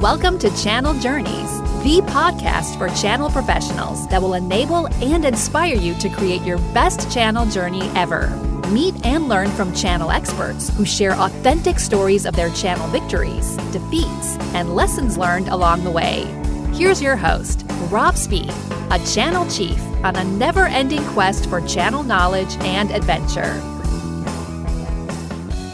Welcome to Channel Journeys, the podcast for channel professionals that will enable and inspire you to create your best channel journey ever. Meet and learn from channel experts who share authentic stories of their channel victories, defeats, and lessons learned along the way. Here's your host, Rob Spee, a channel chief on a never ending quest for channel knowledge and adventure.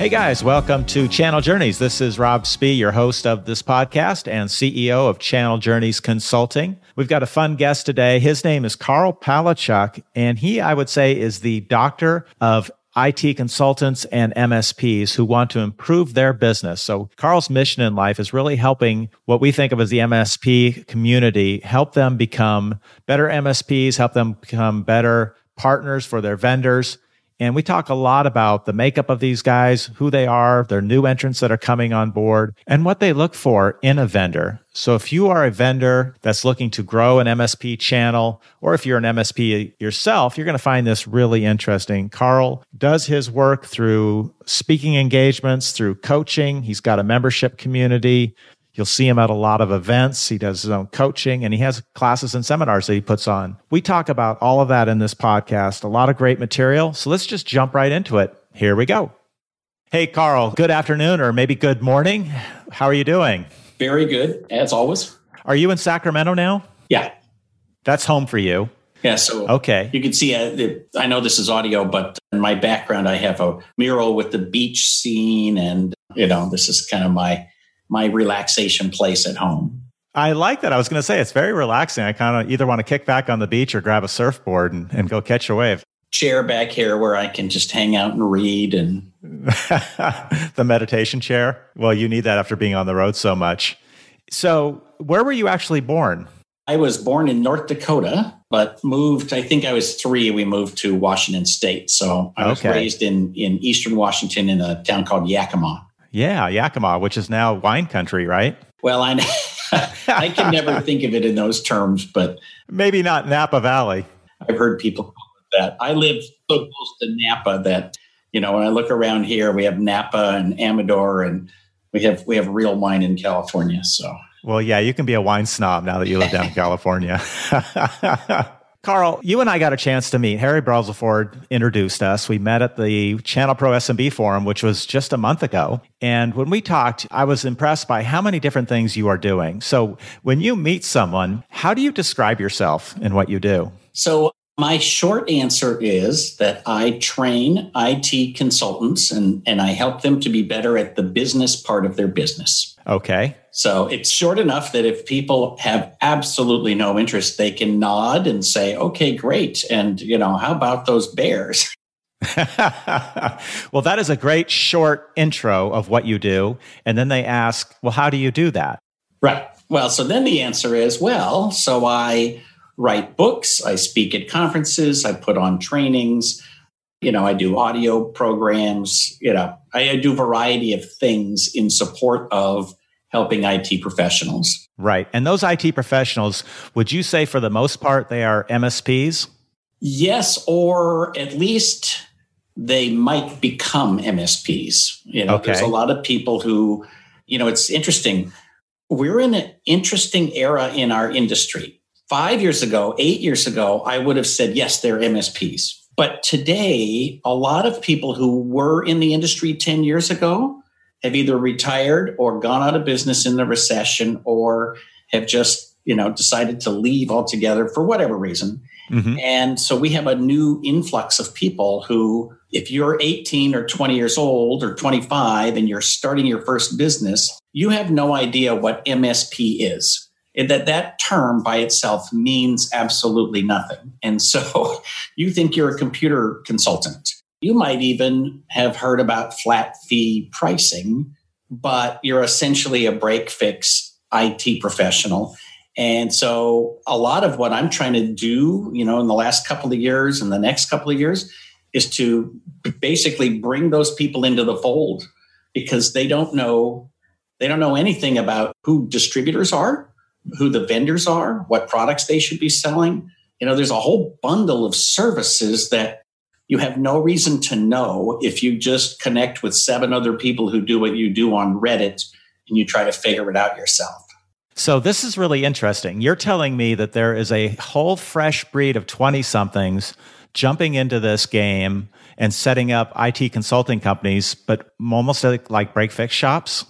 Hey guys, welcome to Channel Journeys. This is Rob Spee, your host of this podcast and CEO of Channel Journeys Consulting. We've got a fun guest today. His name is Karl Palachuk, and he, I would say, is the doctor of IT consultants and MSPs who want to improve their business. So Karl's mission in life is really helping what we think of as the MSP community, help them become better MSPs, help them become better partners for their vendors and we talk a lot about the makeup of these guys, who they are, their new entrants that are coming on board, and what they look for in a vendor. So if you are a vendor that's looking to grow an MSP channel, or if you're an MSP yourself, you're going to find this really interesting. Karl does his work through speaking engagements, through coaching. He's got a membership community. You'll see him at a lot of events. He does his own coaching and he has classes and seminars that he puts on. We talk about all of that in this podcast, a lot of great material. So let's just jump right into it. Here we go. Hey, Karl, good afternoon or maybe good morning. How are you doing? Very good, as always. Are you in Sacramento now? Yeah. That's home for you. Yeah, so okay, you can see. Uh, I know this is audio, but in my background, I have a mural with the beach scene, and you know, this is kind of my my relaxation place at home. I like that. I was going to say it's very relaxing. I kind of either want to kick back on the beach or grab a surfboard and, and go catch a wave. Chair back here where I can just hang out and read and the meditation chair. Well, you need that after being on the road so much. So, where were you actually born? I was born in North Dakota, but moved. I think I was three. We moved to Washington State, so I was okay. raised in in Eastern Washington in a town called Yakima. Yeah, Yakima, which is now wine country, right? Well, I I can never think of it in those terms, but maybe not Napa Valley. I've heard people call it that. I live so close to Napa that you know when I look around here, we have Napa and Amador, and we have we have real wine in California. So, well, yeah, you can be a wine snob now that you live down in California. Carl, you and I got a chance to meet. Harry Brailsford introduced us. We met at the Channel Pro SMB forum, which was just a month ago. And when we talked, I was impressed by how many different things you are doing. So when you meet someone, how do you describe yourself and what you do? So my short answer is that I train IT consultants and, and I help them to be better at the business part of their business. Okay. So it's short enough that if people have absolutely no interest, they can nod and say, okay, great. And, you know, how about those bears? well, that is a great short intro of what you do. And then they ask, well, how do you do that? Right. Well, so then the answer is, well, so I write books, I speak at conferences, I put on trainings, you know, I do audio programs, you know, I do a variety of things in support of helping IT professionals. Right. And those IT professionals, would you say for the most part they are MSPs? Yes, or at least they might become MSPs. You know, okay. there's a lot of people who, you know, it's interesting. We're in an interesting era in our industry. Five years ago, eight years ago, I would have said, yes, they're MSPs. But today, a lot of people who were in the industry 10 years ago have either retired or gone out of business in the recession or have just you know decided to leave altogether for whatever reason mm-hmm. and so we have a new influx of people who if you're 18 or 20 years old or 25 and you're starting your first business you have no idea what msp is that that term by itself means absolutely nothing. And so you think you're a computer consultant. You might even have heard about flat fee pricing, but you're essentially a break fix IT professional. And so a lot of what I'm trying to do, you know, in the last couple of years and the next couple of years is to basically bring those people into the fold because they don't know they don't know anything about who distributors are, who the vendors are, what products they should be selling. You know, there's a whole bundle of services that you have no reason to know if you just connect with seven other people who do what you do on Reddit and you try to figure it out yourself. So this is really interesting. You're telling me that there is a whole fresh breed of 20 somethings jumping into this game and setting up IT consulting companies, but almost like, break fix shops?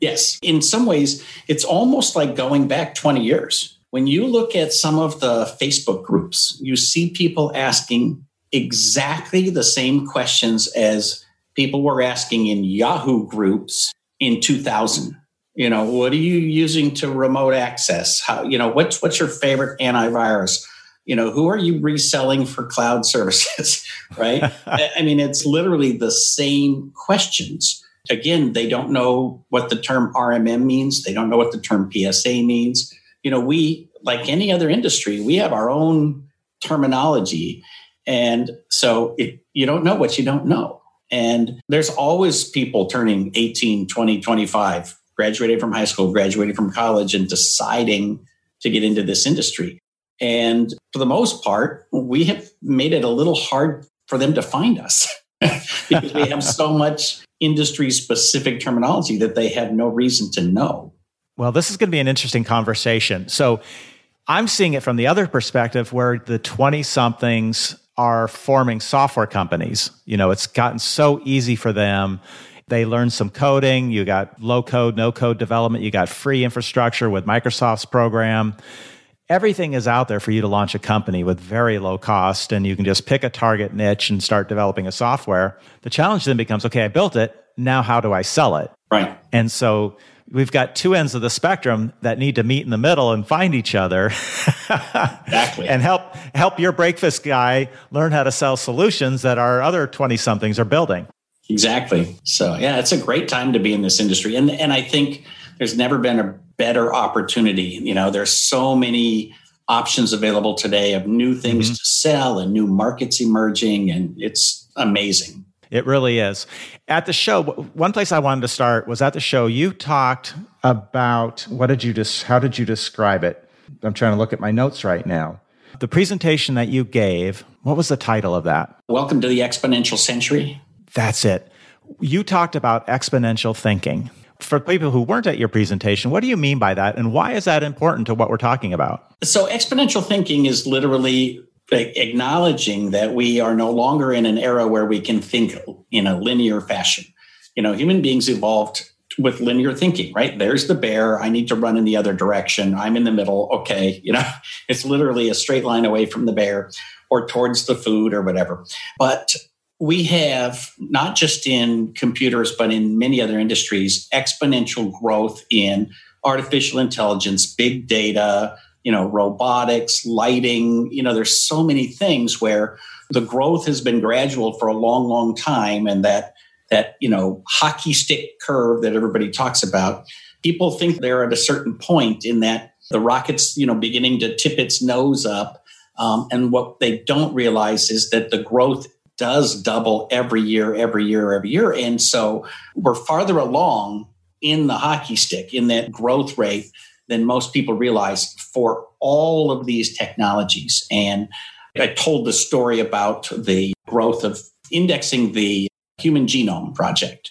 Yes. In some ways, it's almost like going back 20 years. When you look at some of the Facebook groups, you see people asking exactly the same questions as people were asking in Yahoo groups in 2000 you know what are you using to remote access? How you know what's what's your favorite antivirus? You know who are you reselling for cloud services right? I mean it's literally the same questions again they don't know what the term rmm means. They don't know what the term psa means. You know we like any other industry we have our own terminology. And so it, you don't know what you don't know. And there's always people turning 18 20 25 graduating from high school, graduating from college, and deciding to get into this industry. And for the most part, we have made it a little hard for them to find us because we have so much industry specific terminology that they have no reason to know. Well, this is going to be an interesting conversation. So I'm seeing it from the other perspective where the 20 somethings are forming software companies. You know, it's gotten so easy for them they learn some coding. You got low code, no code development. You got free infrastructure with Microsoft's program. Everything is out there for you to launch a company with very low cost, and you can just pick a target niche and start developing a software. The challenge then becomes okay, I built it. Now, how do I sell it? Right. And so we've got two ends of the spectrum that need to meet in the middle and find each other exactly and help help your break fix guy learn how to sell solutions that our other 20 somethings are building Exactly. So yeah, it's a great time to be in this industry. And and I think there's never been a better opportunity. You know, there's so many options available today of new things mm-hmm. to sell and new markets emerging and it's amazing. It really is. At the show, one place I wanted to start was at the show. You talked about what did you just? How did you describe it? I'm trying to look at my notes right now. The presentation that you gave. What was the title of that? Welcome to the exponential century. That's it. You talked about exponential thinking. For people who weren't at your presentation, what do you mean by that? And why is that important to what we're talking about? So, exponential thinking is literally acknowledging that we are no longer in an era where we can think in a linear fashion. You know, human beings evolved with linear thinking, right? There's the bear. I need to run in the other direction. I'm in the middle. Okay. You know, it's literally a straight line away from the bear or towards the food or whatever. But we have not just in computers but in many other industries exponential growth in artificial intelligence big data you know robotics lighting. You know there's so many things where the growth has been gradual for a long long time and that that you know hockey stick curve that everybody talks about people think they're at a certain point in that the rocket's you know beginning to tip its nose up um, and what they don't realize is that the growth does double every year, every year, every year. And so we're farther along in the hockey stick, in that growth rate than most people realize for all of these technologies. And I told the story about the growth of indexing the Human Genome Project,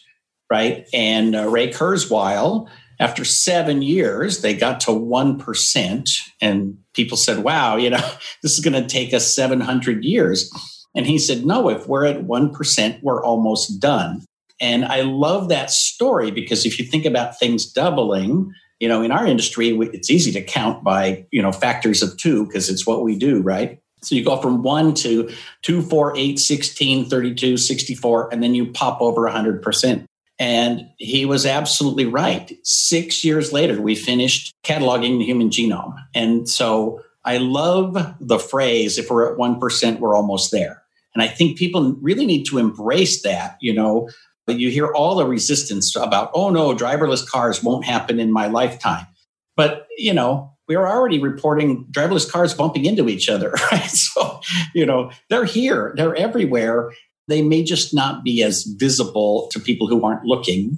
right? And uh, Ray Kurzweil, after seven years, they got to 1%. And people said, wow, you know, this is going to take us 700 years. And he said, no, if we're at 1%, we're almost done. And I love that story because if you think about things doubling, you know, in our industry, it's easy to count by, you know, factors of two because it's what we do, right? So you go from one to two, four, eight, 16, 32, 64, and then you pop over 100%. And he was absolutely right. Six years later, we finished cataloging the human genome. And so I love the phrase if we're at 1%, we're almost there. And I think people really need to embrace that, you know. But you hear all the resistance about, oh no, driverless cars won't happen in my lifetime. But, you know, we are already reporting driverless cars bumping into each other, right? So, you know, they're here, they're everywhere. They may just not be as visible to people who aren't looking.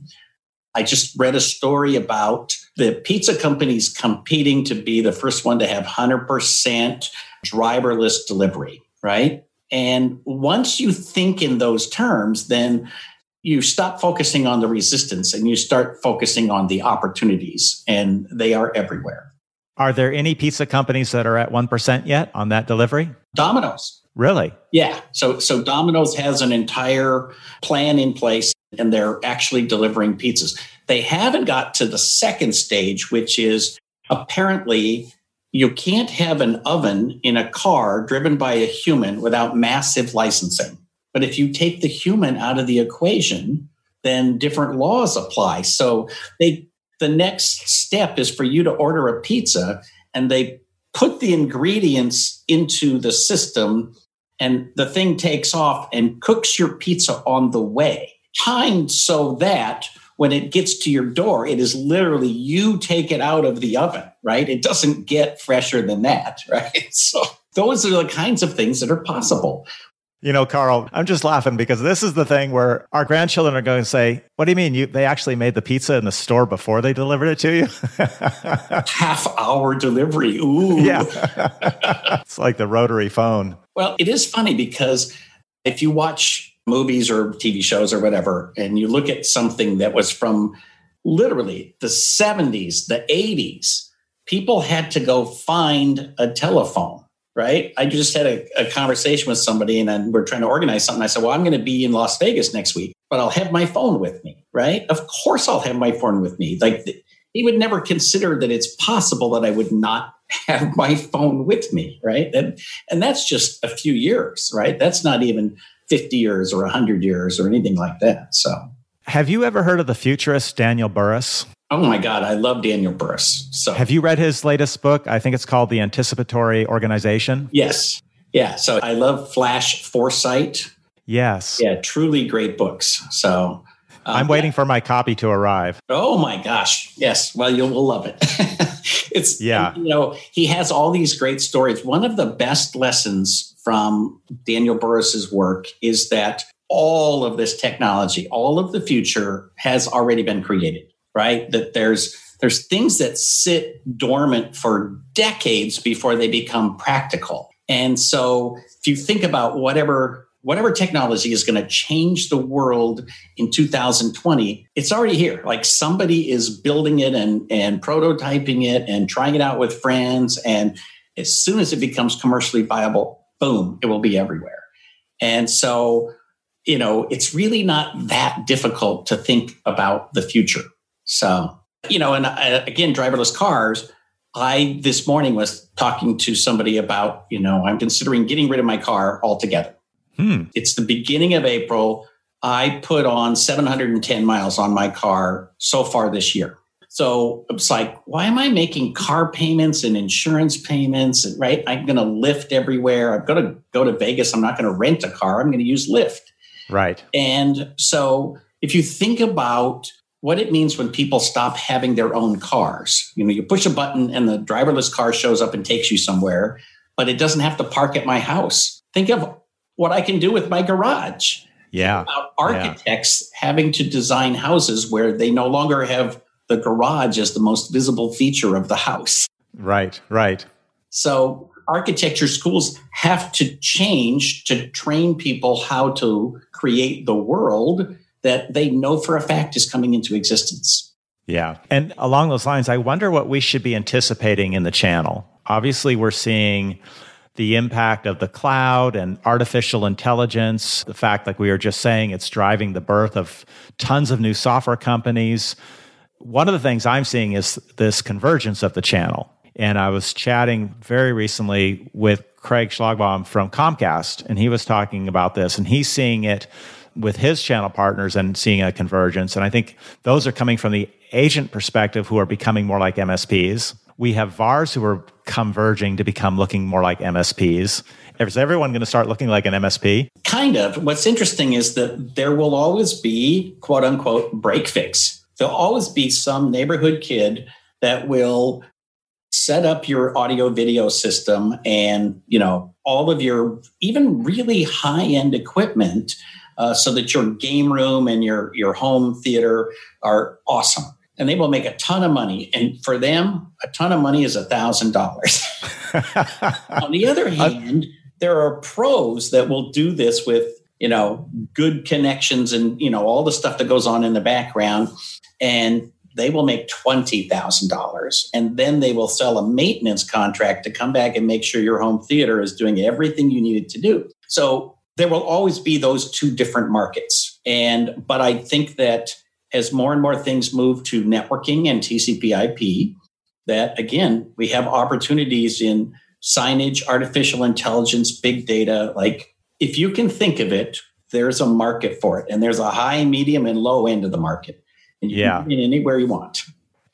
I just read a story about the pizza companies competing to be the first one to have 100% driverless delivery, right? And once you think in those terms, then you stop focusing on the resistance and you start focusing on the opportunities, and they are everywhere. Are there any pizza companies that are at 1% yet on that delivery? Domino's. Really? Yeah. So so Domino's has an entire plan in place and they're actually delivering pizzas. They haven't got to the second stage, which is apparently you can't have an oven in a car driven by a human without massive licensing. But if you take the human out of the equation, then different laws apply. So they the next step is for you to order a pizza and they put the ingredients into the system and the thing takes off and cooks your pizza on the way timed so that when it gets to your door, it is literally you take it out of the oven, right? It doesn't get fresher than that, right? So those are the kinds of things that are possible. You know, Karl, I'm just laughing because this is the thing where our grandchildren are going to say, "What do you mean? You they actually made the pizza in the store before they delivered it to you?" Half hour delivery. Ooh. Yeah. it's like the rotary phone. Well, it is funny because if you watch movies or TV shows or whatever, and you look at something that was from literally the 70s, the 80s, people had to go find a telephone right? I just had a, a conversation with somebody and we're trying to organize something. I said, Well, I'm going to be in Las Vegas next week, but I'll have my phone with me, right? Of course, I'll have my phone with me. Like, he would never consider that it's possible that I would not have my phone with me, right? And, and that's just a few years, right? That's not even 50 years or 100 years or anything like that. So, have you ever heard of the futurist Daniel Burrus? Oh my God, I love Daniel Burrus. So, have you read his latest book? I think it's called The Anticipatory Organization. Yes. Yeah. So, I love Flash Foresight. Yes. Yeah, truly great books. So, um, I'm waiting yeah. for my copy to arrive. Oh my gosh. Yes. Well, you will love it. it's, yeah. You know, he has all these great stories. One of the best lessons from Daniel Burrus's work is that all of this technology, all of the future has already been created right? That there's there's things that sit dormant for decades before they become practical. And so if you think about whatever whatever technology is going to change the world in 2020 it's already here like somebody is building it and and prototyping it and trying it out with friends and as soon as it becomes commercially viable boom it will be everywhere and so you know it's really not that difficult to think about the future so, you know, and uh, again, driverless cars. I this morning was talking to somebody about, you know, I'm considering getting rid of my car altogether. Hmm. It's the beginning of April. I put on 710 miles on my car so far this year. So it's like, why am I making car payments and insurance payments? And right, I'm going to Lyft everywhere. I'm going to go to Vegas. I'm not going to rent a car. I'm going to use Lyft. Right. And so if you think about what it means when people stop having their own cars. You know, you push a button and the driverless car shows up and takes you somewhere, but it doesn't have to park at my house. Think of what I can do with my garage. Yeah. About architects yeah. having to design houses where they no longer have the garage as the most visible feature of the house. Right, right. So architecture schools have to change to train people how to create the world that they know for a fact is coming into existence. Yeah. And along those lines, I wonder what we should be anticipating in the channel. Obviously, we're seeing the impact of the cloud and artificial intelligence, the fact, like we were just saying, it's driving the birth of tons of new software companies. One of the things I'm seeing is this convergence of the channel. And I was chatting very recently with Craig Schlagbaum from Comcast, and he was talking about this, and he's seeing it with his channel partners and seeing a convergence. And I think those are coming from the agent perspective who are becoming more like MSPs. We have VARs who are converging to become looking more like MSPs. Is everyone going to start looking like an MSP? Kind of. What's interesting is that there will always be quote unquote break fix. There'll always be some neighborhood kid that will set up your audio video system and you know all of your even really high end equipment uh, so that your game room and your your home theater are awesome and they will make a ton of money and for them a ton of money is a thousand dollars on the other uh, hand there are pros that will do this with you know, good connections and, you know, all the stuff that goes on in the background. And they will make $20,000 and then they will sell a maintenance contract to come back and make sure your home theater is doing everything you need it to do. So there will always be those two different markets. And, but I think that as more and more things move to networking and TCP IP, that again, we have opportunities in signage, artificial intelligence, big data. Like if you can think of it, there's a market for it. And there's a high, medium, and low end of the market. And you yeah. can anywhere you want.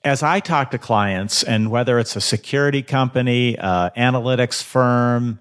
As I talk to clients, and whether it's a security company, uh, analytics firm,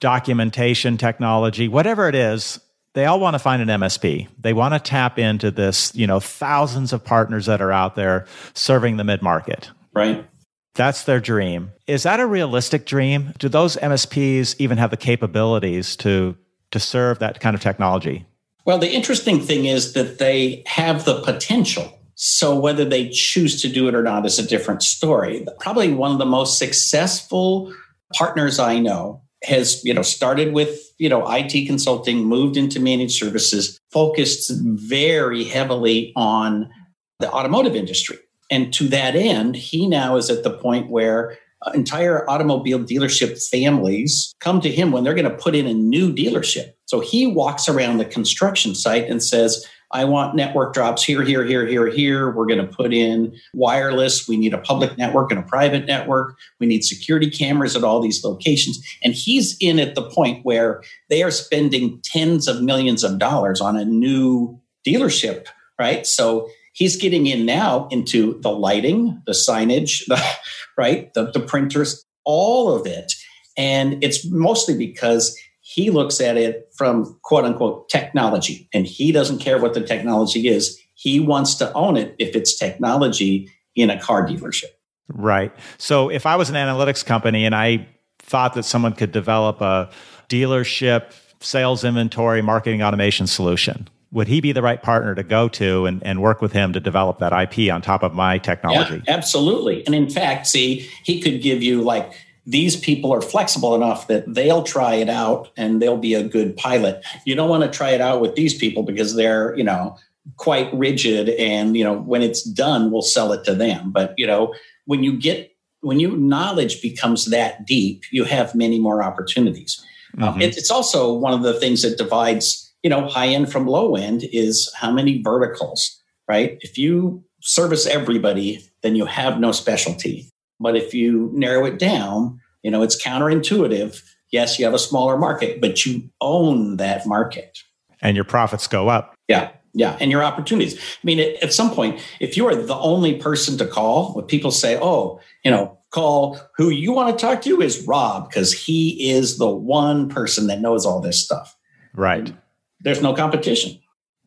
documentation technology, whatever it is, they all want to find an MSP. They want to tap into this, you know, thousands of partners that are out there serving the mid market. Right. That's their dream. Is that a realistic dream? Do those MSPs even have the capabilities to to serve that kind of technology? Well, the interesting thing is that they have the potential. So whether they choose to do it or not is a different story. Probably one of the most successful partners I know has, you know, started with, you know, IT consulting, moved into managed services, focused very heavily on the automotive industry. And to that end, he now is at the point where entire automobile dealership families come to him when they're going to put in a new dealership. So he walks around the construction site and says, I want network drops here, here, here, here, here. We're going to put in wireless. We need a public network and a private network. We need security cameras at all these locations. And he's in at the point where they are spending tens of millions of dollars on a new dealership, right? So he's getting in now into the lighting, the signage, the, right? The, the printers, all of it. And it's mostly because he looks at it from quote unquote technology and he doesn't care what the technology is. He wants to own it if it's technology in a car dealership. Right. So if I was an analytics company and I thought that someone could develop a dealership sales inventory marketing automation solution, would he be the right partner to go to and, and work with him to develop that IP on top of my technology? Yeah, absolutely. And in fact, see, he could give you like these people are flexible enough that they'll try it out and they'll be a good pilot. You don't want to try it out with these people because they're, you know, quite rigid and, you know, when it's done, we'll sell it to them. But, you know, when you get when you knowledge becomes that deep, you have many more opportunities. Uh, mm-hmm. it, it's also one of the things that divides you know, high end from low end is how many verticals, right? If you service everybody, then you have no specialty. But if you narrow it down, you know, it's counterintuitive. Yes, you have a smaller market, but you own that market. And your profits go up. Yeah. Yeah. And your opportunities. I mean, at, at some point, if you are the only person to call, when people say, oh, you know, call who you want to talk to is Rob because he is the one person that knows all this stuff. Right there's no competition.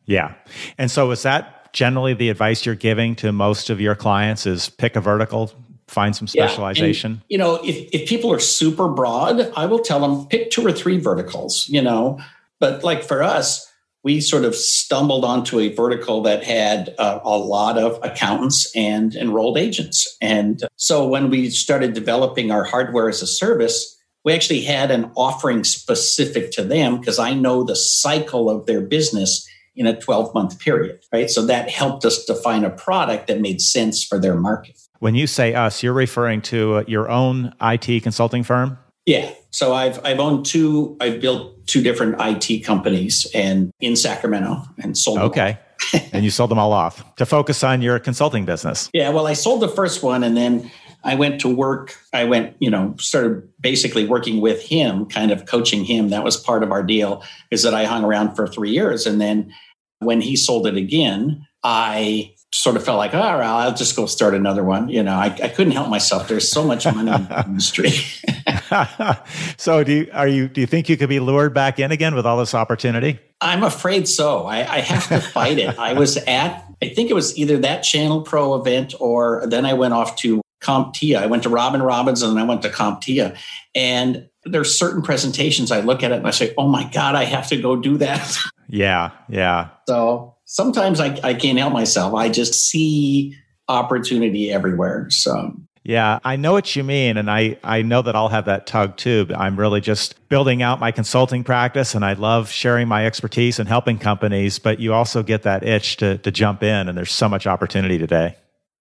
Yeah. And so is that generally the advice you're giving to most of your clients is pick a vertical, find some specialization? Yeah. And, you know, if, if people are super broad, I will tell them pick two or three verticals, you know. But like for us, we sort of stumbled onto a vertical that had uh, a lot of accountants and enrolled agents. And so when we started developing our hardware as a service, we actually had an offering specific to them because I know the cycle of their business in a 12 month period, right? So that helped us define a product that made sense for their market. When you say us, you're referring to uh, your own IT consulting firm? Yeah. So I've I've owned two. I've built two different IT companies and in Sacramento and sold. Okay. and you sold them all off to focus on your consulting business. Yeah. Well, I sold the first one, and then I went to work. I went, you know, started basically working with him, kind of coaching him. That was part of our deal, is that I hung around for three years. And then when he sold it again, I sort of felt like, all right, I'll just go start another one. You know, I, I couldn't help myself. There's so much money in the industry. so do you, are you, do you think you could be lured back in again with all this opportunity? I'm afraid so. I, I have to fight it. I was at, I think it was either that Channel Pro event or then I went off to CompTIA. I went to Robin Robins and then I went to CompTIA. And there's certain presentations I look at it and I say, oh my God, I have to go do that. Yeah, yeah. So sometimes I, I can't help myself. I just see opportunity everywhere. So Yeah, I know what you mean. And I, I know that I'll have that tug too. I'm really just building out my consulting practice and I love sharing my expertise and helping companies, but you also get that itch to, to jump in. And there's so much opportunity today.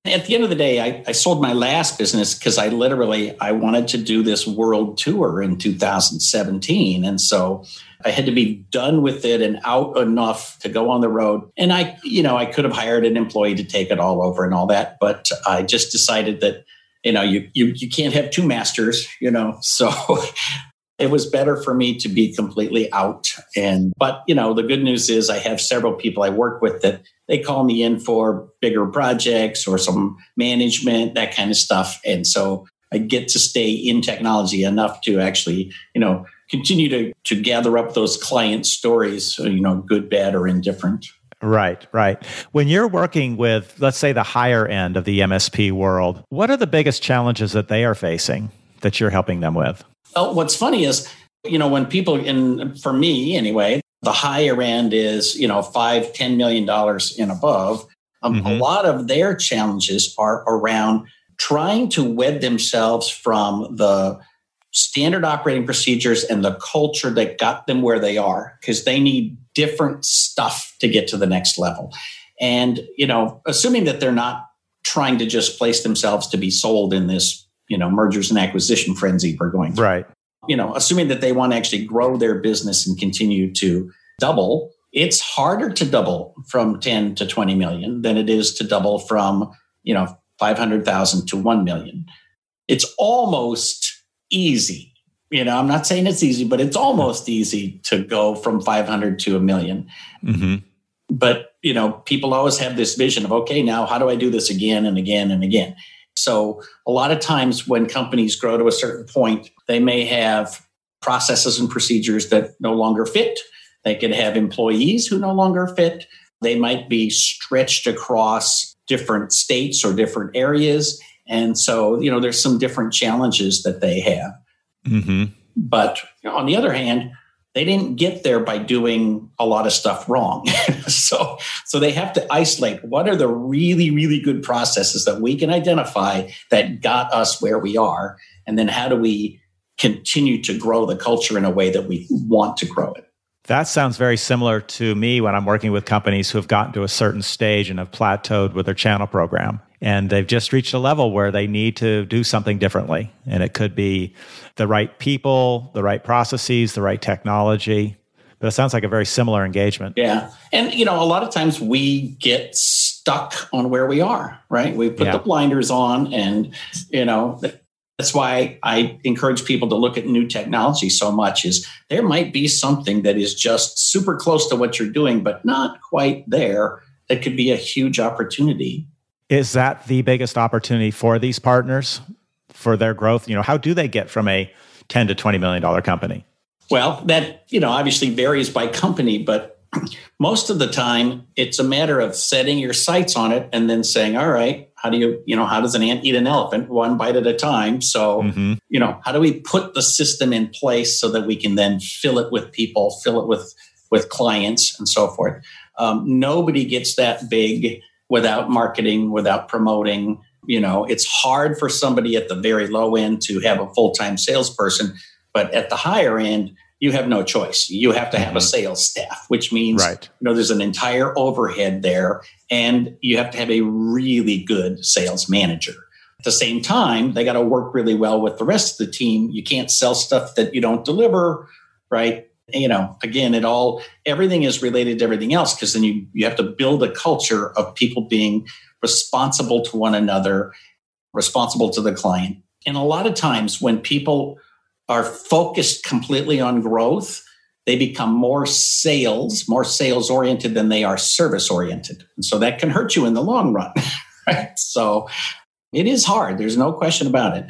At the end of the day, I, I sold my last business because I literally I wanted to do this world tour in 2017. And so I had to be done with it and out enough to go on the road. And I, you know, I could have hired an employee to take it all over and all that, but I just decided that you know you you you can't have two masters you know so it was better for me to be completely out and but you know the good news is i have several people i work with that they call me in for bigger projects or some management that kind of stuff and so i get to stay in technology enough to actually you know continue to to gather up those client stories uh, you know good bad or indifferent Right, right. When you're working with, let's say, the higher end of the MSP world, what are the biggest challenges that they are facing that you're helping them with? Well, what's funny is, you know, when people, in for me anyway, the higher end is, you know, five, ten million dollars and above. Um, mm-hmm. A lot of their challenges are around trying to wed themselves from the standard operating procedures and the culture that got them where they are because they need different stuff to get to the next level. And, you know, assuming that they're not trying to just place themselves to be sold in this, you know, mergers and acquisition frenzy we're going through. Right. You know, assuming that they want to actually grow their business and continue to double, it's harder to double from 10 to 20 million than it is to double from, you know, 500,000 to 1 million. It's almost easy. You know, I'm not saying it's easy, but it's almost easy to go from 500 to a 1000000 mm-hmm. But, you know, people always have this vision of, okay, now how do I do this again and again and again? So a lot of times when companies grow to a certain point, they may have processes and procedures that no longer fit. They could have employees who no longer fit. They might be stretched across different states or different areas. And so, you know, there's some different challenges that they have. Mm-hmm. But you know, on the other hand, they didn't get there by doing a lot of stuff wrong. so, so they have to isolate what are the really, really good processes that we can identify that got us where we are, and then how do we continue to grow the culture in a way that we want to grow it. That sounds very similar to me when I'm working with companies who have gotten to a certain stage and have plateaued with their channel program. And they've just reached a level where they need to do something differently. And it could be the right people, the right processes, the right technology. But it sounds like a very similar engagement. Yeah. And, you know, a lot of times we get stuck on where we are, right? We put yeah. the blinders on and, you know, that's why I encourage people to look at new technology so much is there might be something that is just super close to what you're doing, but not quite there that could be a huge opportunity. Is that the biggest opportunity for these partners for their growth? You know, how do they get from a 10 to 20 million dollar company? Well, that, you know, obviously varies by company, but most of the time it's a matter of setting your sights on it and then saying, all right, how do you, you know, how does an ant eat an elephant? One bite at a time. So, mm-hmm. you know, how do we put the system in place so that we can then fill it with people, fill it with with clients and so forth. Um, nobody gets that big without marketing, without promoting. You know, it's hard for somebody at the very low end to have a full time salesperson, but at the higher end, you have no choice. You have to have mm-hmm. a sales staff, which means right. you know there's an entire overhead there, and you have to have a really good sales manager. At the same time, they got to work really well with the rest of the team. You can't sell stuff that you don't deliver, right? You know, again, it all everything is related to everything else because then you you have to build a culture of people being responsible to one another, responsible to the client. And a lot of times when people are focused completely on growth, they become more sales, more sales oriented than they are service oriented. And so that can hurt you in the long run. Right? So it is hard. There's no question about it.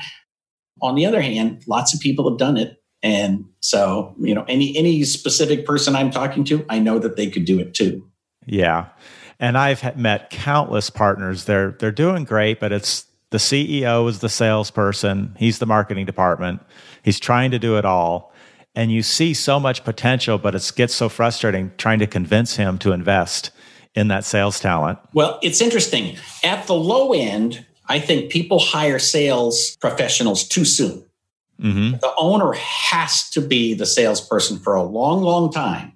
On the other hand, lots of people have done it. And so, you know, any any specific person I'm talking to, I know that they could do it too. Yeah. And I've met countless partners. They're they're doing great, but it's the CEO is the salesperson, he's the marketing department He's trying to do it all. And you see so much potential, but it gets so frustrating trying to convince him to invest in that sales talent. Well, it's interesting. At the low end, I think people hire sales professionals too soon. Mm-hmm. The owner has to be the salesperson for a long, long time.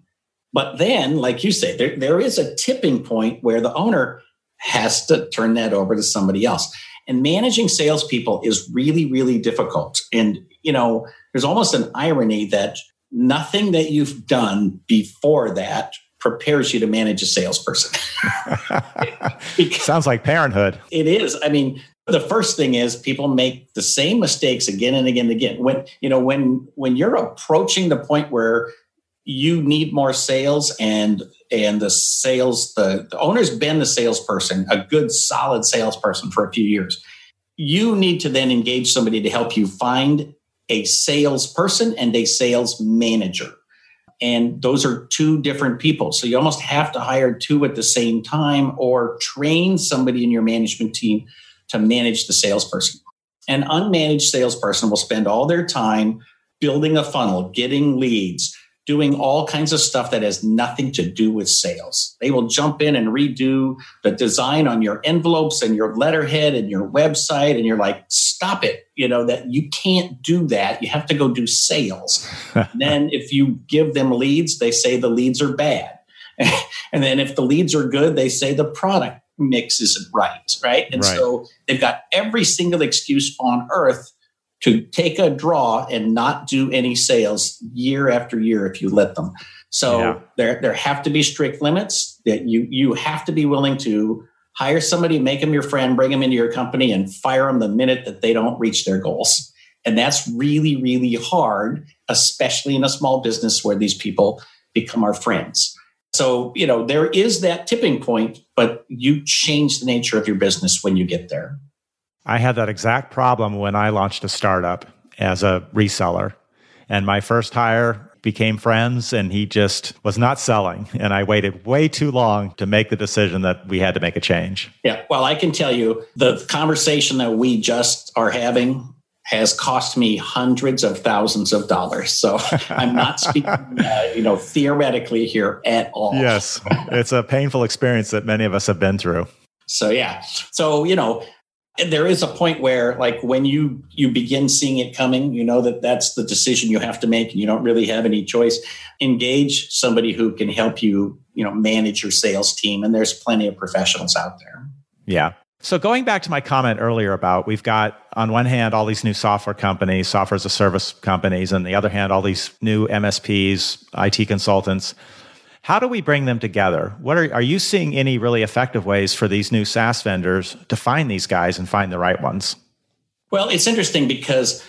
But then, like you say, there, there is a tipping point where the owner has to turn that over to somebody else. And managing salespeople is really, really difficult. And, you know, there's almost an irony that nothing that you've done before that prepares you to manage a salesperson. Sounds like parenthood. It is. I mean, the first thing is people make the same mistakes again and again and again. When you know when when you're approaching the point where you need more sales and and the sales the, the owner's been the salesperson, a good solid salesperson for a few years. You need to then engage somebody to help you find a salesperson and a sales manager and those are two different people. So you almost have to hire two at the same time or train somebody in your management team to manage the salesperson. An unmanaged salesperson will spend all their time building a funnel, getting leads, doing all kinds of stuff that has nothing to do with sales. They will jump in and redo the design on your envelopes and your letterhead and your website. And you're like, stop it. You know, that you can't do that. You have to go do sales. then if you give them leads, they say the leads are bad. and then if the leads are good, they say the product mix isn't right. Right. And right. so they've got every single excuse on earth to take a draw and not do any sales year after year if you let them. So yeah. there there have to be strict limits that you you have to be willing to hire somebody, make them your friend, bring them into your company and fire them the minute that they don't reach their goals. And that's really really hard, especially in a small business where these people become our friends. So, you know, there is that tipping point, but you change the nature of your business when you get there. I had that exact problem when I launched a startup as a reseller. And my first hire became friends and he just was not selling. And I waited way too long to make the decision that we had to make a change. Yeah. Well, I can tell you the conversation that we just are having has cost me hundreds of thousands of dollars. So I'm not speaking, uh, you know, theoretically here at all. Yes. It's a painful experience that many of us have been through. So, yeah. So, you know, there is a point where like when you you begin seeing it coming you know that that's the decision you have to make and you don't really have any choice. Engage somebody who can help you you know manage your sales team and there's plenty of professionals out there. Yeah. So going back to my comment earlier about we've got on one hand all these new software companies software as a service companies and the other hand all these new msps it consultants how do we bring them together? What are, are you seeing any really effective ways for these new SaaS vendors to find these guys and find the right ones? Well, it's interesting because,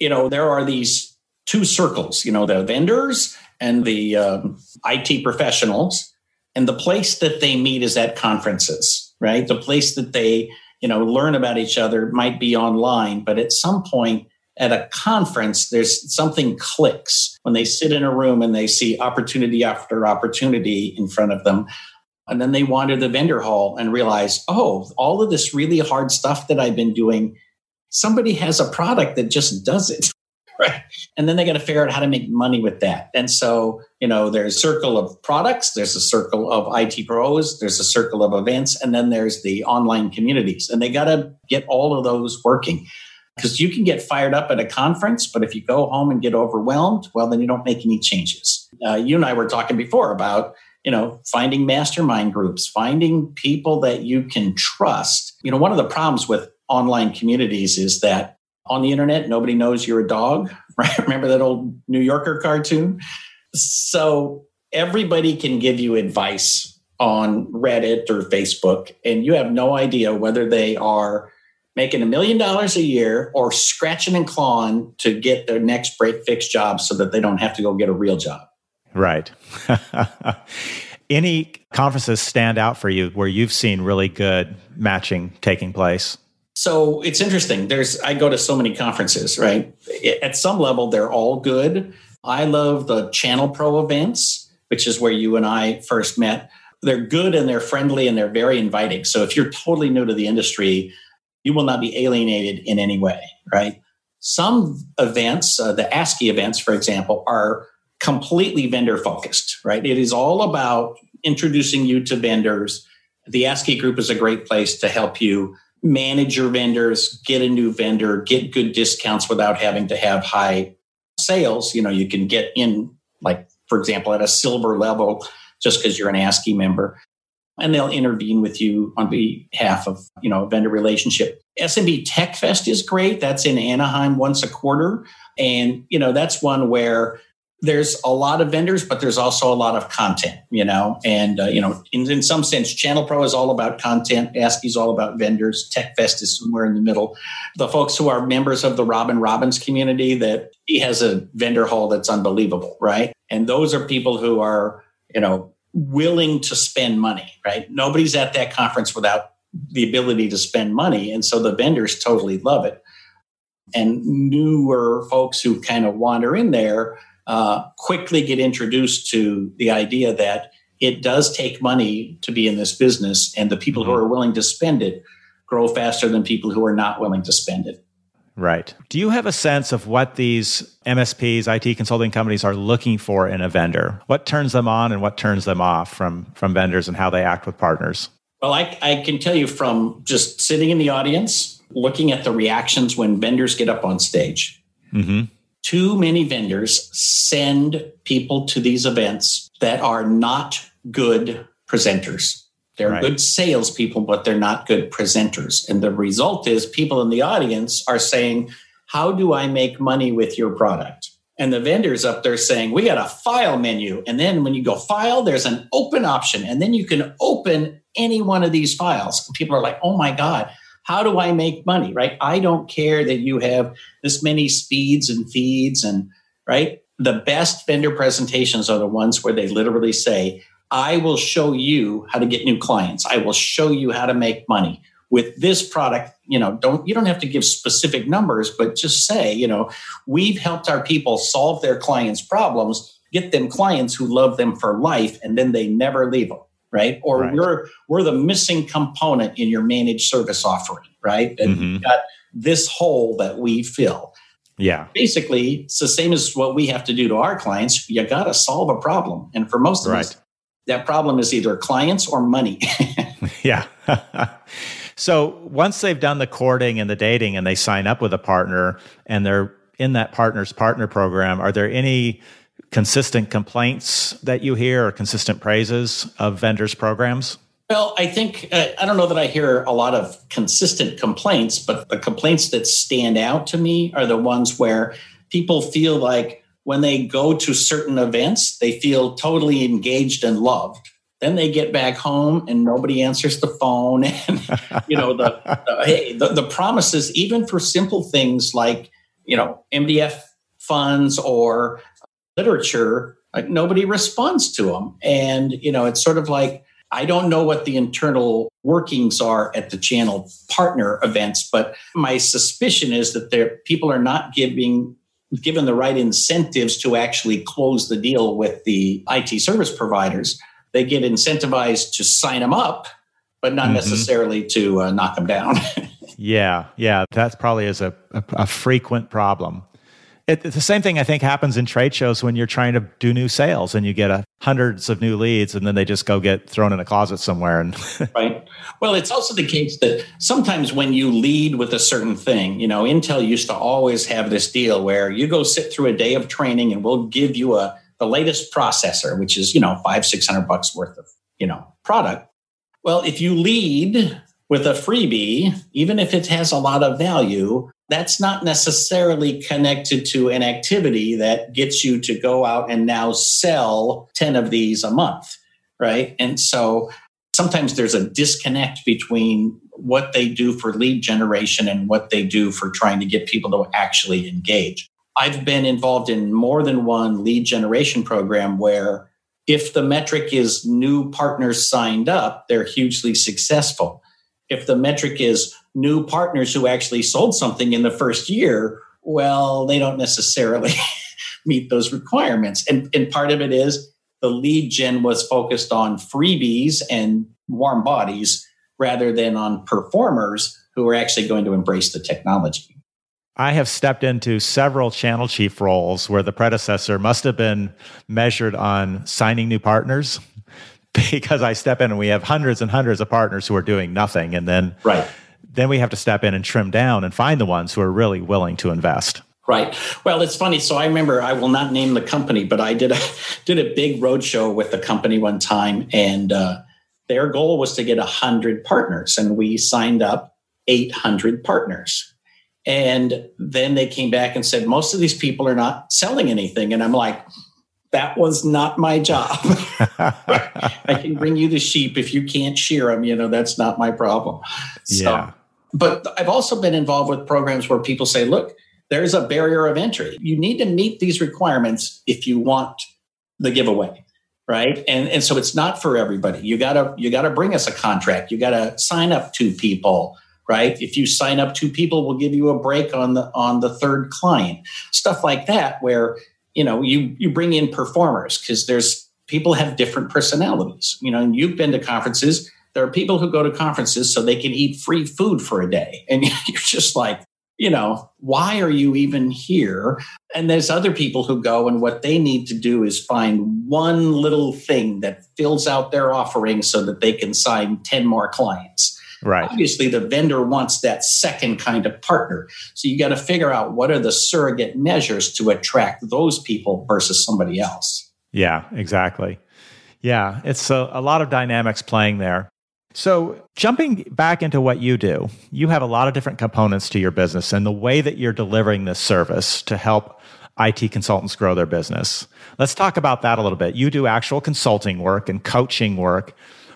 you know, there are these two circles, you know, the vendors and the um, IT professionals. And the place that they meet is at conferences, right? The place that they, you know, learn about each other might be online, but at some point, at a conference, there's something clicks when they sit in a room and they see opportunity after opportunity in front of them. And then they wander the vendor hall and realize, oh, all of this really hard stuff that I've been doing, somebody has a product that just does it. Right. And then they got to figure out how to make money with that. And so, you know, there's a circle of products, there's a circle of IT pros, there's a circle of events, and then there's the online communities. And they got to get all of those working because you can get fired up at a conference, but if you go home and get overwhelmed, well, then you don't make any changes. Uh, you and I were talking before about you know finding mastermind groups, finding people that you can trust. You know, one of the problems with online communities is that on the internet nobody knows you're a dog. Right? Remember that old New Yorker cartoon? So everybody can give you advice on Reddit or Facebook, and you have no idea whether they are making a million dollars a year or scratching and clawing to get their next break fix job so that they don't have to go get a real job. Right. Any conferences stand out for you where you've seen really good matching taking place? So it's interesting. There's I go to so many conferences, right? At some level, they're all good. I love the Channel Pro events, which is where you and I first met. They're good and they're friendly and they're very inviting. So if you're totally new to the industry, you will not be alienated in any way, right? Some events, uh, the ASCII events, for example, are completely vendor focused, right? It is all about introducing you to vendors. The ASCII group is a great place to help you manage your vendors, get a new vendor, get good discounts without having to have high sales. You know, you can get in, like, for example, at a silver level just because you're an ASCII member. And they'll intervene with you on behalf of, you know, a vendor relationship. SMB Tech Fest is great. That's in Anaheim once a quarter. And, you know, that's one where there's a lot of vendors, but there's also a lot of content, you know, and, uh, you know, in, in some sense, Channel Pro is all about content. ASCII is all about vendors. Tech Fest is somewhere in the middle. The folks who are members of the Robin Robins community that he has a vendor hall that's unbelievable, right? And those are people who are, you know, willing to spend money, right? Nobody's at that conference without the ability to spend money. And so the vendors totally love it. And newer folks who kind of wander in there, uh, quickly get introduced to the idea that it does take money to be in this business, and the people mm-hmm. who are willing to spend it grow faster than people who are not willing to spend it. Right. Do you have a sense of what these MSPs, IT consulting companies are looking for in a vendor? What turns them on and what turns them off from, from vendors and how they act with partners? Well, I, I can tell you from just sitting in the audience, looking at the reactions when vendors get up on stage. Mm-hmm too many vendors send people to these events that are not good presenters. They're right. good salespeople, but they're not good presenters. And the result is people in the audience are saying, How do I make money with your product? And the vendors up there saying, We got a file menu. And then when you go file, there's an open option. And then you can open any one of these files. And people are like, Oh my God, how do I make money? Right. I don't care that you have this many speeds and feeds and right. The best vendor presentations are the ones where they literally say, I will show you how to get new clients. I will show you how to make money with this product. You know, don't, you don't have to give specific numbers, but just say, you know, we've helped our people solve their clients' problems, get them clients who love them for life, and then they never leave them right? Or right. we're we're the missing component in your managed service offering, right? And mm-hmm. you've got this hole that we fill. Yeah. Basically, it's the same as what we have to do to our clients. You got to solve a problem. And for most of right. us, that problem is either clients or money. yeah. so once they've done the courting and the dating and they sign up with a partner and they're in that partner's partner program, are there any consistent complaints that you hear or consistent praises of vendors' programs? Well, I think, uh, I don't know that I hear a lot of consistent complaints, but the complaints that stand out to me are the ones where people feel like when they go to certain events, they feel totally engaged and loved. Then they get back home and nobody answers the phone. And, you know, the, the, hey, the, the promises, even for simple things like, you know, MDF funds or literature, like nobody responds to them. And, you know, it's sort of like, I don't know what the internal workings are at the channel partner events, but my suspicion is that people are not giving given the right incentives to actually close the deal with the IT service providers. They get incentivized to sign them up, but not mm-hmm. necessarily to uh, knock them down. yeah, yeah, that probably is a, a, a frequent problem. It, the same thing I think happens in trade shows when you're trying to do new sales and you get a, hundreds of new leads and then they just go get thrown in a closet somewhere. And right. Well, it's also the case that sometimes when you lead with a certain thing, you know, Intel used to always have this deal where you go sit through a day of training and we'll give you a the latest processor, which is you know five six hundred bucks worth of you know product. Well, if you lead with a freebie, even if it has a lot of value, that's not necessarily connected to an activity that gets you to go out and now sell 10 of these a month, right? And so sometimes there's a disconnect between what they do for lead generation and what they do for trying to get people to actually engage. I've been involved in more than one lead generation program where if the metric is new partners signed up, they're hugely successful. If the metric is new partners who actually sold something in the first year, well, they don't necessarily meet those requirements. And, and part of it is the lead gen was focused on freebies and warm bodies rather than on performers who are actually going to embrace the technology. I have stepped into several channel chief roles where the predecessor must have been measured on signing new partners because I step in and we have hundreds and hundreds of partners who are doing nothing. And then right then we have to step in and trim down and find the ones who are really willing to invest. Right. Well, it's funny. So I remember I will not name the company, but I did a did a big roadshow with the company one time, and uh, their goal was to get hundred partners, and we signed up eight hundred partners. And then they came back and said most of these people are not selling anything, and I'm like, that was not my job. I can bring you the sheep if you can't shear them. You know, that's not my problem. So, yeah. But I've also been involved with programs where people say, look there's a barrier of entry. You need to meet these requirements if you want the giveaway, right? And and so it's not for everybody. You gotta you gotta bring us a contract. You gotta sign up two people, right? If you sign up two people, we'll give you a break on the on the third client. Stuff like that, where you know you you bring in performers because there's people have different personalities. You know, and you've been to conferences. There are people who go to conferences so they can eat free food for a day, and you're just like you know, why are you even here? And there's other people who go, and what they need to do is find one little thing that fills out their offering so that they can sign 10 more clients. Right. Obviously, the vendor wants that second kind of partner. So you got to figure out what are the surrogate measures to attract those people versus somebody else. Yeah, exactly. Yeah, it's a, a lot of dynamics playing there. So, jumping back into what you do, you have a lot of different components to your business and the way that you're delivering this service to help IT consultants grow their business. Let's talk about that a little bit. You do actual consulting work and coaching work.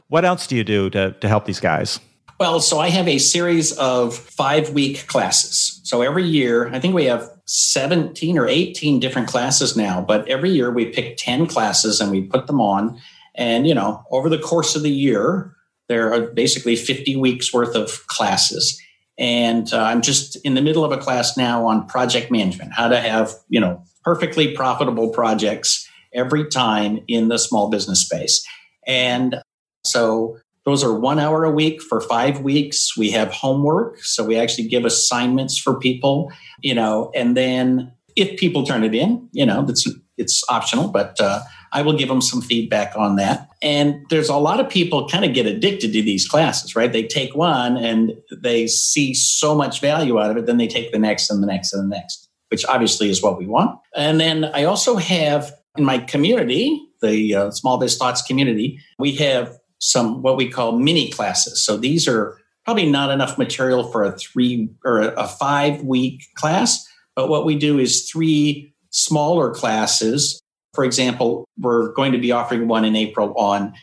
What else do you do to, to help these guys? Well, so I have a series of five week classes. So every year, I think we have 17 or 18 different classes now, but every year we pick 10 classes and we put them on. And, you know, over the course of the year, there are basically 50 weeks worth of classes. And uh, I'm just in the middle of a class now on project management, how to have, you know, perfectly profitable projects every time in the small business space. And so those are one hour a week for five weeks. We have homework. So we actually give assignments for people, you know, and then if people turn it in, you know, it's, it's optional, but uh, I will give them some feedback on that. And there's a lot of people kind of get addicted to these classes, right? They take one and they see so much value out of it, then they take the next and the next and the next, which obviously is what we want. And then I also have in my community, the uh, Small Biz Thoughts community, we have some what we call mini classes. So these are probably not enough material for a three or a five week class, but what we do is three smaller classes for example, we're going to be offering one in April on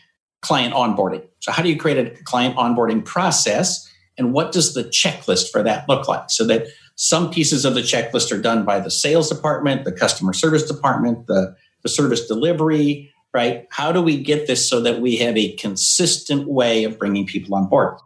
client onboarding. So, how do you create a client onboarding process? And what does the checklist for that look like? So that some pieces of the checklist are done by the sales department, the customer service department, the, the service delivery, right? How do we get this so that we have a consistent way of bringing people on board?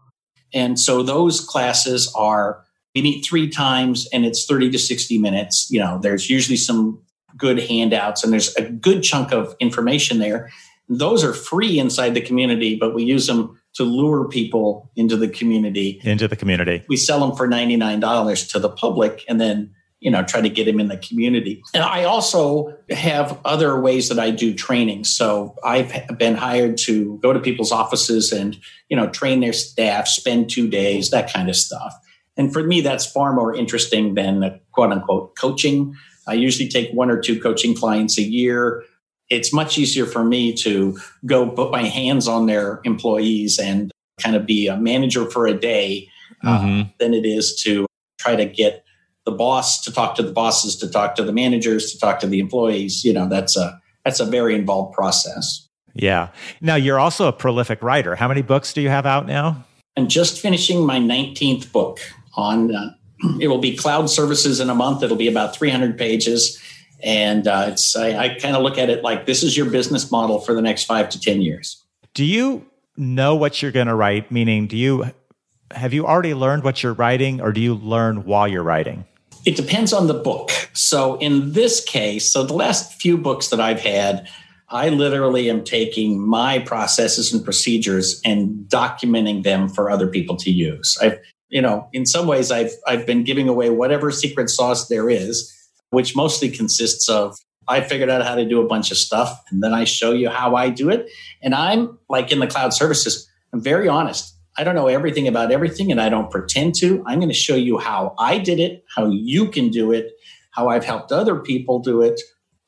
And so those classes are, we meet three times and it's 30 to 60 minutes. You know, there's usually some good handouts and there's a good chunk of information there. Those are free inside the community, but we use them to lure people into the community. Into the community. We sell them for $99 to the public and then, you know, try to get him in the community. And I also have other ways that I do training. So I've been hired to go to people's offices and, you know, train their staff, spend two days, that kind of stuff. And for me, that's far more interesting than the quote unquote coaching I usually take one or two coaching clients a year. It's much easier for me to go put my hands on their employees and kind of be a manager for a day uh, mm-hmm. uh, than it is to try to get the boss to talk to the bosses, to talk to the managers, to talk to the employees. You know, that's a that's a very involved process. Yeah. Now you're also a prolific writer. How many books do you have out now? I'm just finishing my 19th book on uh, it will be cloud services in a month. It'll be about 300 pages. And uh, it's I, I kind of look at it like this is your business model for the next five to 10 years. Do you know what you're going to write? Meaning, do you have you already learned what you're writing or do you learn while you're writing? It depends on the book. So in this case, so the last few books that I've had, I literally am taking my processes and procedures and documenting them for other people to use. I've you know, in some ways, I've I've been giving away whatever secret sauce there is, which mostly consists of I figured out how to do a bunch of stuff, and then I show you how I do it. And I'm like in the cloud services. I'm very honest. I don't know everything about everything and I don't pretend to. I'm going to show you how I did it, how you can do it, how I've helped other people do it.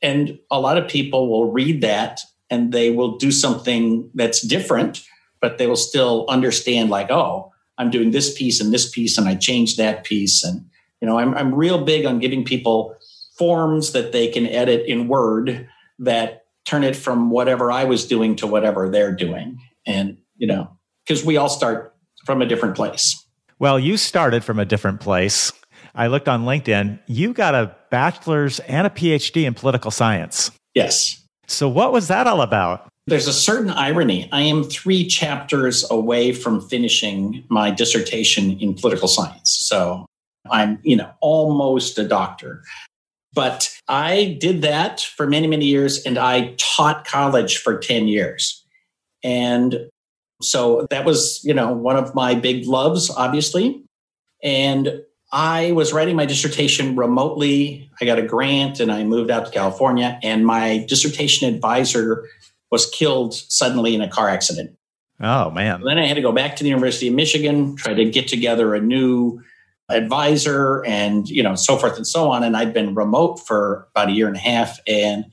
And a lot of people will read that and they will do something that's different, but they will still understand, like, oh, I'm doing this piece and this piece, and I changed that piece. And, you know, I'm, I'm real big on giving people forms that they can edit in Word that turn it from whatever I was doing to whatever they're doing. And, you know, because we all start from a different place. Well, you started from a different place. I looked on LinkedIn. You got a bachelor's and a PhD in political science. Yes. So, what was that all about? There's a certain irony. I am three chapters away from finishing my dissertation in political science. So, I'm, you know, almost a doctor. But I did that for many, many years and I taught college for 10 years. And so that was, you know, one of my big loves, obviously. And I was writing my dissertation remotely. I got a grant and I moved out to California. And my dissertation advisor was killed suddenly in a car accident. Oh, man. then I had to go back to the University of Michigan, try to get together a new advisor and you know so forth and so on and i'd been remote for about a year and a half and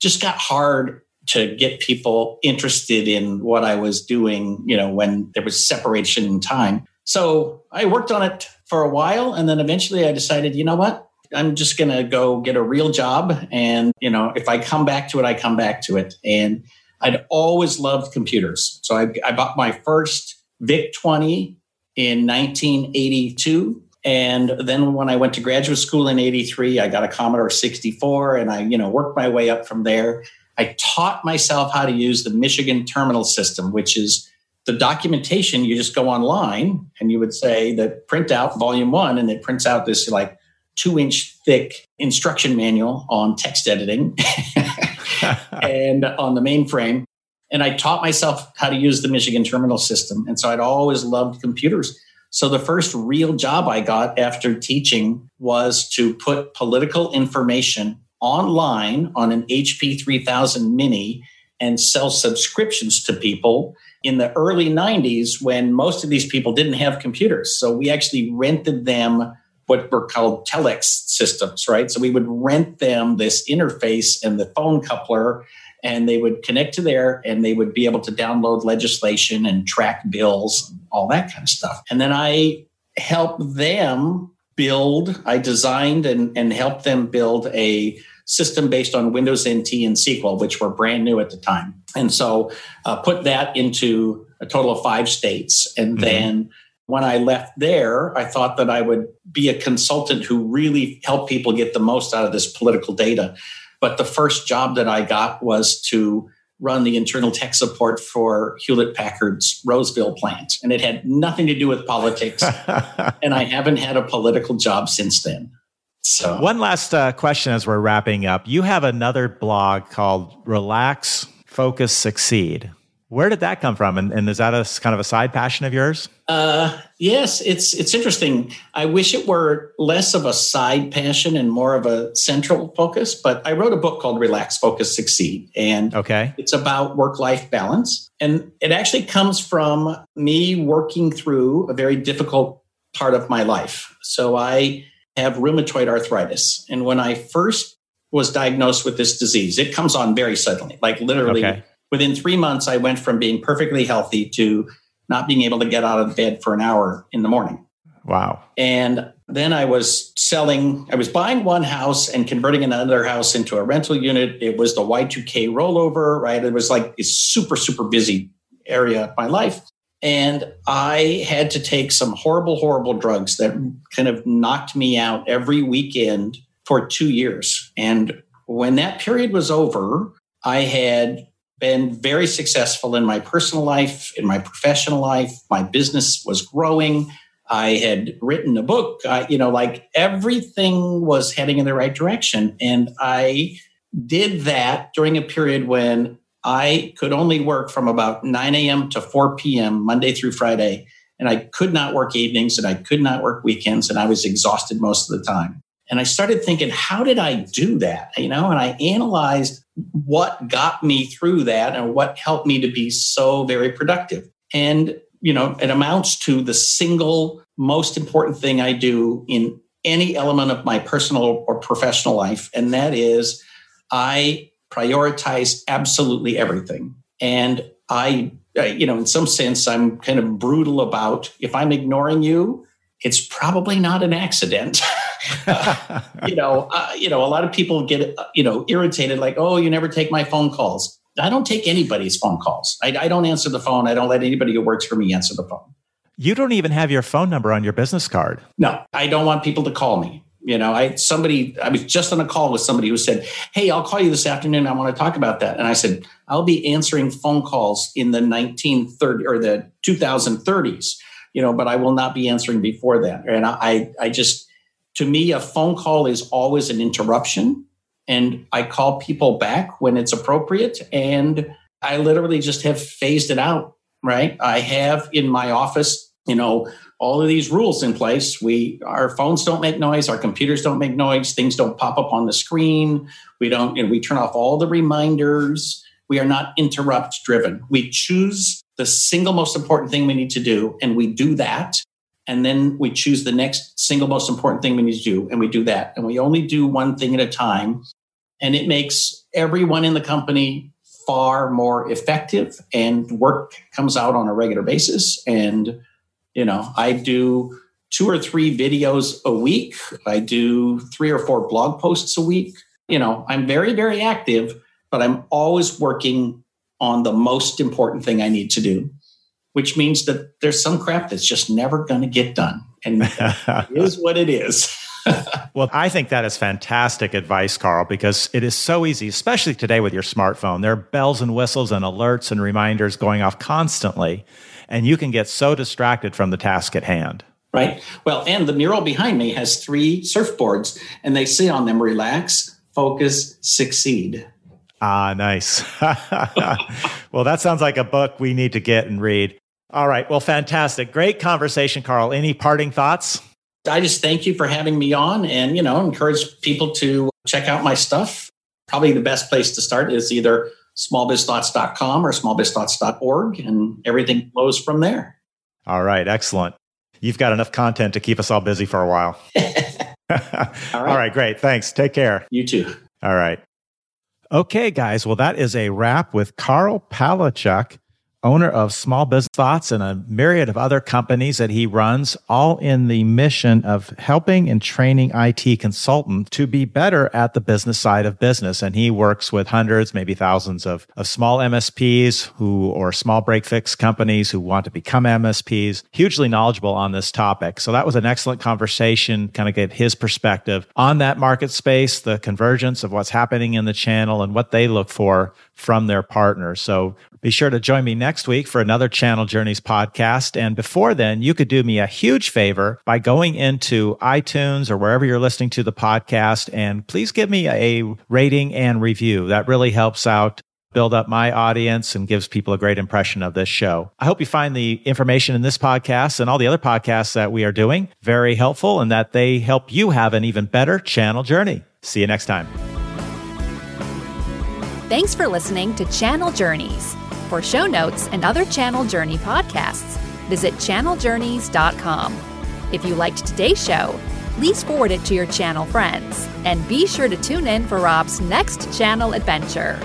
just got hard to get people interested in what i was doing you know when there was separation in time. So i worked on it for a while and then eventually i decided you know what? I'm just going to go get a real job and you know if i come back to it i come back to it. And i'd always loved computers. So i, I bought my first VIC-20 in 1982 and then when I went to graduate school in 83, I got a Commodore 64 and I, you know, worked my way up from there. I taught myself how to use the Michigan terminal system, which is the documentation. You just go online and you would say that print out volume one, and it prints out this like two inch thick instruction manual on text editing and on the mainframe. And I taught myself how to use the Michigan terminal system. And so I'd always loved computers. So the first real job I got after teaching was to put political information online on an HP 3000 mini and sell subscriptions to people in the early 90s when most of these people didn't have computers. So we actually rented them what were called telex systems, right? So we would rent them this interface and the phone coupler and they would connect to there and they would be able to download legislation and track bills, and all that kind of stuff. And then I helped them build, I designed and, and helped them build a system based on Windows NT and SQL, which were brand new at the time. And so uh, put that into a total of five states. And mm-hmm. then when I left there, I thought that I would be a consultant who really helped people get the most out of this political data. But the first job that I got was to run the internal tech support for Hewlett Packard's Roseville plant. And it had nothing to do with politics. and I haven't had a political job since then. So, one last uh, question as we're wrapping up. You have another blog called Relax, Focus, Succeed. Where did that come from? And, and is that a kind of a side passion of yours? Uh, yes, it's it's interesting. I wish it were less of a side passion and more of a central focus. But I wrote a book called Relax, Focus, Succeed, and okay, it's about work life balance. And it actually comes from me working through a very difficult part of my life. So I have rheumatoid arthritis, and when I first was diagnosed with this disease, it comes on very suddenly, like literally. Okay within three months, I went from being perfectly healthy to not being able to get out of bed for an hour in the morning. Wow. And then I was selling, I was buying one house and converting another house into a rental unit. It was the Y2K rollover, right? It was like a super, super busy area of my life. And I had to take some horrible, horrible drugs that kind of knocked me out every weekend for two years. And when that period was over, I had been very successful in my personal life, in my professional life. My business was growing. I had written a book. I, you know, like everything was heading in the right direction. And I did that during a period when I could only work from about 9 a.m. to 4 p.m., Monday through Friday. And I could not work evenings and I could not work weekends. And I was exhausted most of the time. And I started thinking, how did I do that? You know, and I analyzed what got me through that and what helped me to be so very productive. And you know, it amounts to the single most important thing I do in any element of my personal or professional life. And that is I prioritize absolutely everything. And I, you know, in some sense, I'm kind of brutal about if I'm ignoring you, it's probably not an accident. uh, you know, uh, you know, a lot of people get, you know, irritated, like, oh, you never take my phone calls. I don't take anybody's phone calls. I, I don't answer the phone. I don't let anybody who works for me answer the phone. You don't even have your phone number on your business card. No, I don't want people to call me. You know, I somebody I was just on a call with somebody who said, "Hey, I'll call you this afternoon. I want to talk about that." And I said, "I'll be answering phone calls in the 1930 or the 2030s, you know, but I will not be answering before that." And I I just to me a phone call is always an interruption and I call people back when it's appropriate. And I literally just have phased it out, right? I have in my office, you know, all of these rules in place. We our phones don't make noise, our computers don't make noise, things don't pop up on the screen. We don't, you know, we turn off all the reminders. We are not interrupt driven. We choose the single most important thing we need to do, and we do that. And then we choose the next single most important thing we need to do, and we do that. And we only do one thing at a time. And it makes everyone in the company far more effective and work comes out on a regular basis. And you know i do two or three videos a week. I do three or four blog posts a week. You know i'm very very active but i'm always working on the most important thing i need to do which means that there's some crap that's just never going to get done and it is what it is well, I think that is fantastic advice, Karl, because it is so easy, especially today with your smartphone. There are bells and whistles and alerts and reminders going off constantly, and you can get so distracted from the task at hand. Right. Well, and the mural behind me has three surfboards, and they say on them relax, focus, succeed. Ah, nice. well, that sounds like a book we need to get and read. All right. Well, fantastic. Great conversation, Karl. Any parting thoughts? I just thank you for having me on and, you know, encourage people to check out my stuff. Probably the best place to start is either smallbizthoughts.com or smallbizthoughts.org and everything flows from there. All right. Excellent. You've got enough content to keep us all busy for a while. all, right. all right. Great. Thanks. Take care. You too. All right. Okay, guys. Well, that is a wrap with Karl Palachuk owner of Small Business Thoughts and a myriad of other companies that he runs, all in the mission of helping and training IT consultants to be better at the business side of business. And he works with hundreds, maybe thousands of, of small MSPs who, or small break fix companies who want to become MSPs, hugely knowledgeable on this topic. So that was an excellent conversation, kind of get his perspective on that market space, the convergence of what's happening in the channel and what they look for from their partners. So be sure to join me next week for another Channel Journeys podcast. And before then, you could do me a huge favor by going into iTunes or wherever you're listening to the podcast and please give me a rating and review. That really helps out build up my audience and gives people a great impression of this show. I hope you find the information in this podcast and all the other podcasts that we are doing very helpful and that they help you have an even better channel journey. See you next time. Thanks for listening to Channel Journeys. For show notes and other Channel Journey podcasts, visit channeljourneys.com. If you liked today's show, please forward it to your channel friends and be sure to tune in for Rob's next channel adventure.